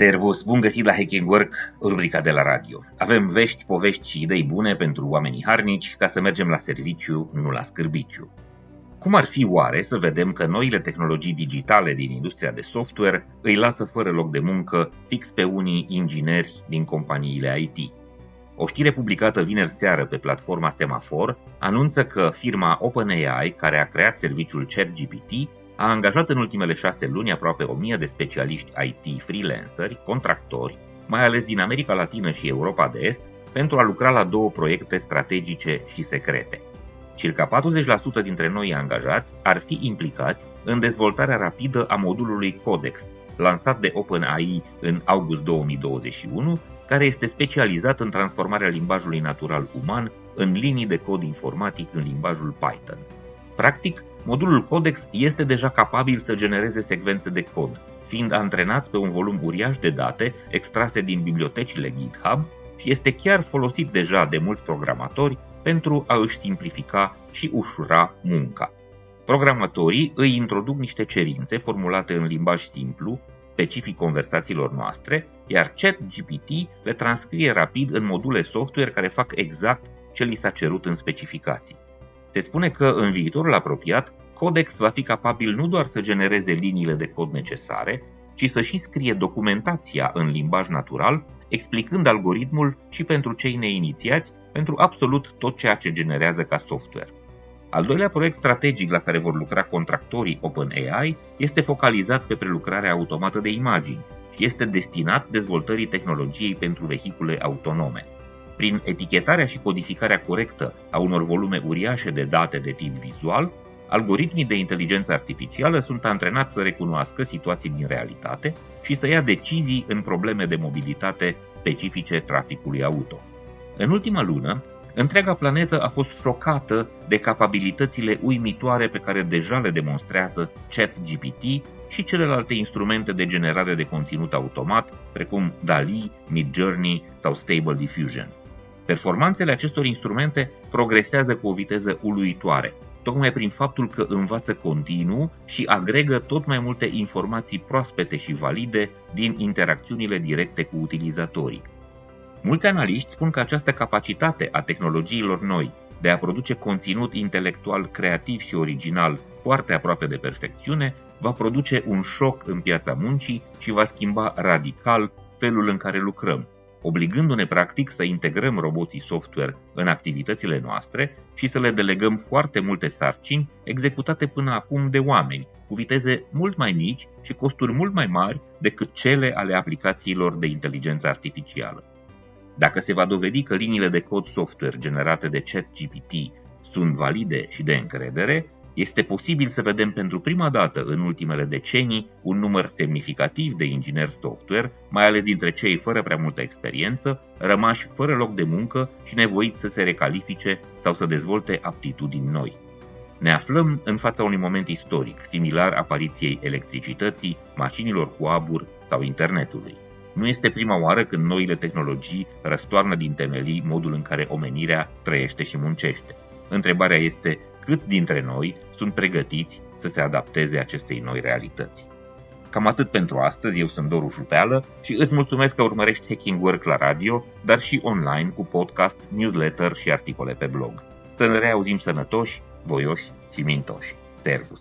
Servus, bun găsit la Hacking Work, rubrica de la radio. Avem vești, povești și idei bune pentru oamenii harnici ca să mergem la serviciu, nu la scârbiciu. Cum ar fi oare să vedem că noile tehnologii digitale din industria de software îi lasă fără loc de muncă fix pe unii ingineri din companiile IT? O știre publicată vineri seară pe platforma Semafor anunță că firma OpenAI, care a creat serviciul ChatGPT, a angajat în ultimele șase luni aproape 1000 de specialiști IT freelanceri, contractori, mai ales din America Latină și Europa de Est, pentru a lucra la două proiecte strategice și secrete. Circa 40% dintre noi angajați ar fi implicați în dezvoltarea rapidă a modulului Codex, lansat de OpenAI în august 2021, care este specializat în transformarea limbajului natural uman în linii de cod informatic în limbajul Python. Practic, modulul Codex este deja capabil să genereze secvențe de cod, fiind antrenat pe un volum uriaș de date extrase din bibliotecile GitHub și este chiar folosit deja de mulți programatori pentru a își simplifica și ușura munca. Programatorii îi introduc niște cerințe formulate în limbaj simplu, specific conversațiilor noastre, iar ChatGPT le transcrie rapid în module software care fac exact ce li s-a cerut în specificații. Se spune că în viitorul apropiat, Codex va fi capabil nu doar să genereze liniile de cod necesare, ci să și scrie documentația în limbaj natural, explicând algoritmul și pentru cei neinițiați pentru absolut tot ceea ce generează ca software. Al doilea proiect strategic la care vor lucra contractorii OpenAI este focalizat pe prelucrarea automată de imagini și este destinat dezvoltării tehnologiei pentru vehicule autonome. Prin etichetarea și codificarea corectă a unor volume uriașe de date de tip vizual, algoritmii de inteligență artificială sunt antrenați să recunoască situații din realitate și să ia decizii în probleme de mobilitate specifice traficului auto. În ultima lună, întreaga planetă a fost șocată de capabilitățile uimitoare pe care deja le demonstrează ChatGPT și celelalte instrumente de generare de conținut automat, precum DALI, Midjourney sau Stable Diffusion. Performanțele acestor instrumente progresează cu o viteză uluitoare, tocmai prin faptul că învață continuu și agregă tot mai multe informații proaspete și valide din interacțiunile directe cu utilizatorii. Mulți analiști spun că această capacitate a tehnologiilor noi de a produce conținut intelectual creativ și original foarte aproape de perfecțiune va produce un șoc în piața muncii și va schimba radical felul în care lucrăm, obligându-ne practic să integrăm roboții software în activitățile noastre și să le delegăm foarte multe sarcini executate până acum de oameni, cu viteze mult mai mici și costuri mult mai mari decât cele ale aplicațiilor de inteligență artificială. Dacă se va dovedi că liniile de cod software generate de ChatGPT sunt valide și de încredere, este posibil să vedem pentru prima dată în ultimele decenii un număr semnificativ de ingineri software, mai ales dintre cei fără prea multă experiență, rămași fără loc de muncă și nevoiți să se recalifice sau să dezvolte aptitudini noi. Ne aflăm în fața unui moment istoric, similar apariției electricității, mașinilor cu abur sau internetului. Nu este prima oară când noile tehnologii răstoarnă din temelii modul în care omenirea trăiește și muncește. Întrebarea este câți dintre noi sunt pregătiți să se adapteze acestei noi realități. Cam atât pentru astăzi, eu sunt Doru Jupeală și îți mulțumesc că urmărești Hacking Work la radio, dar și online cu podcast, newsletter și articole pe blog. Să ne reauzim sănătoși, voioși și mintoși. Servus!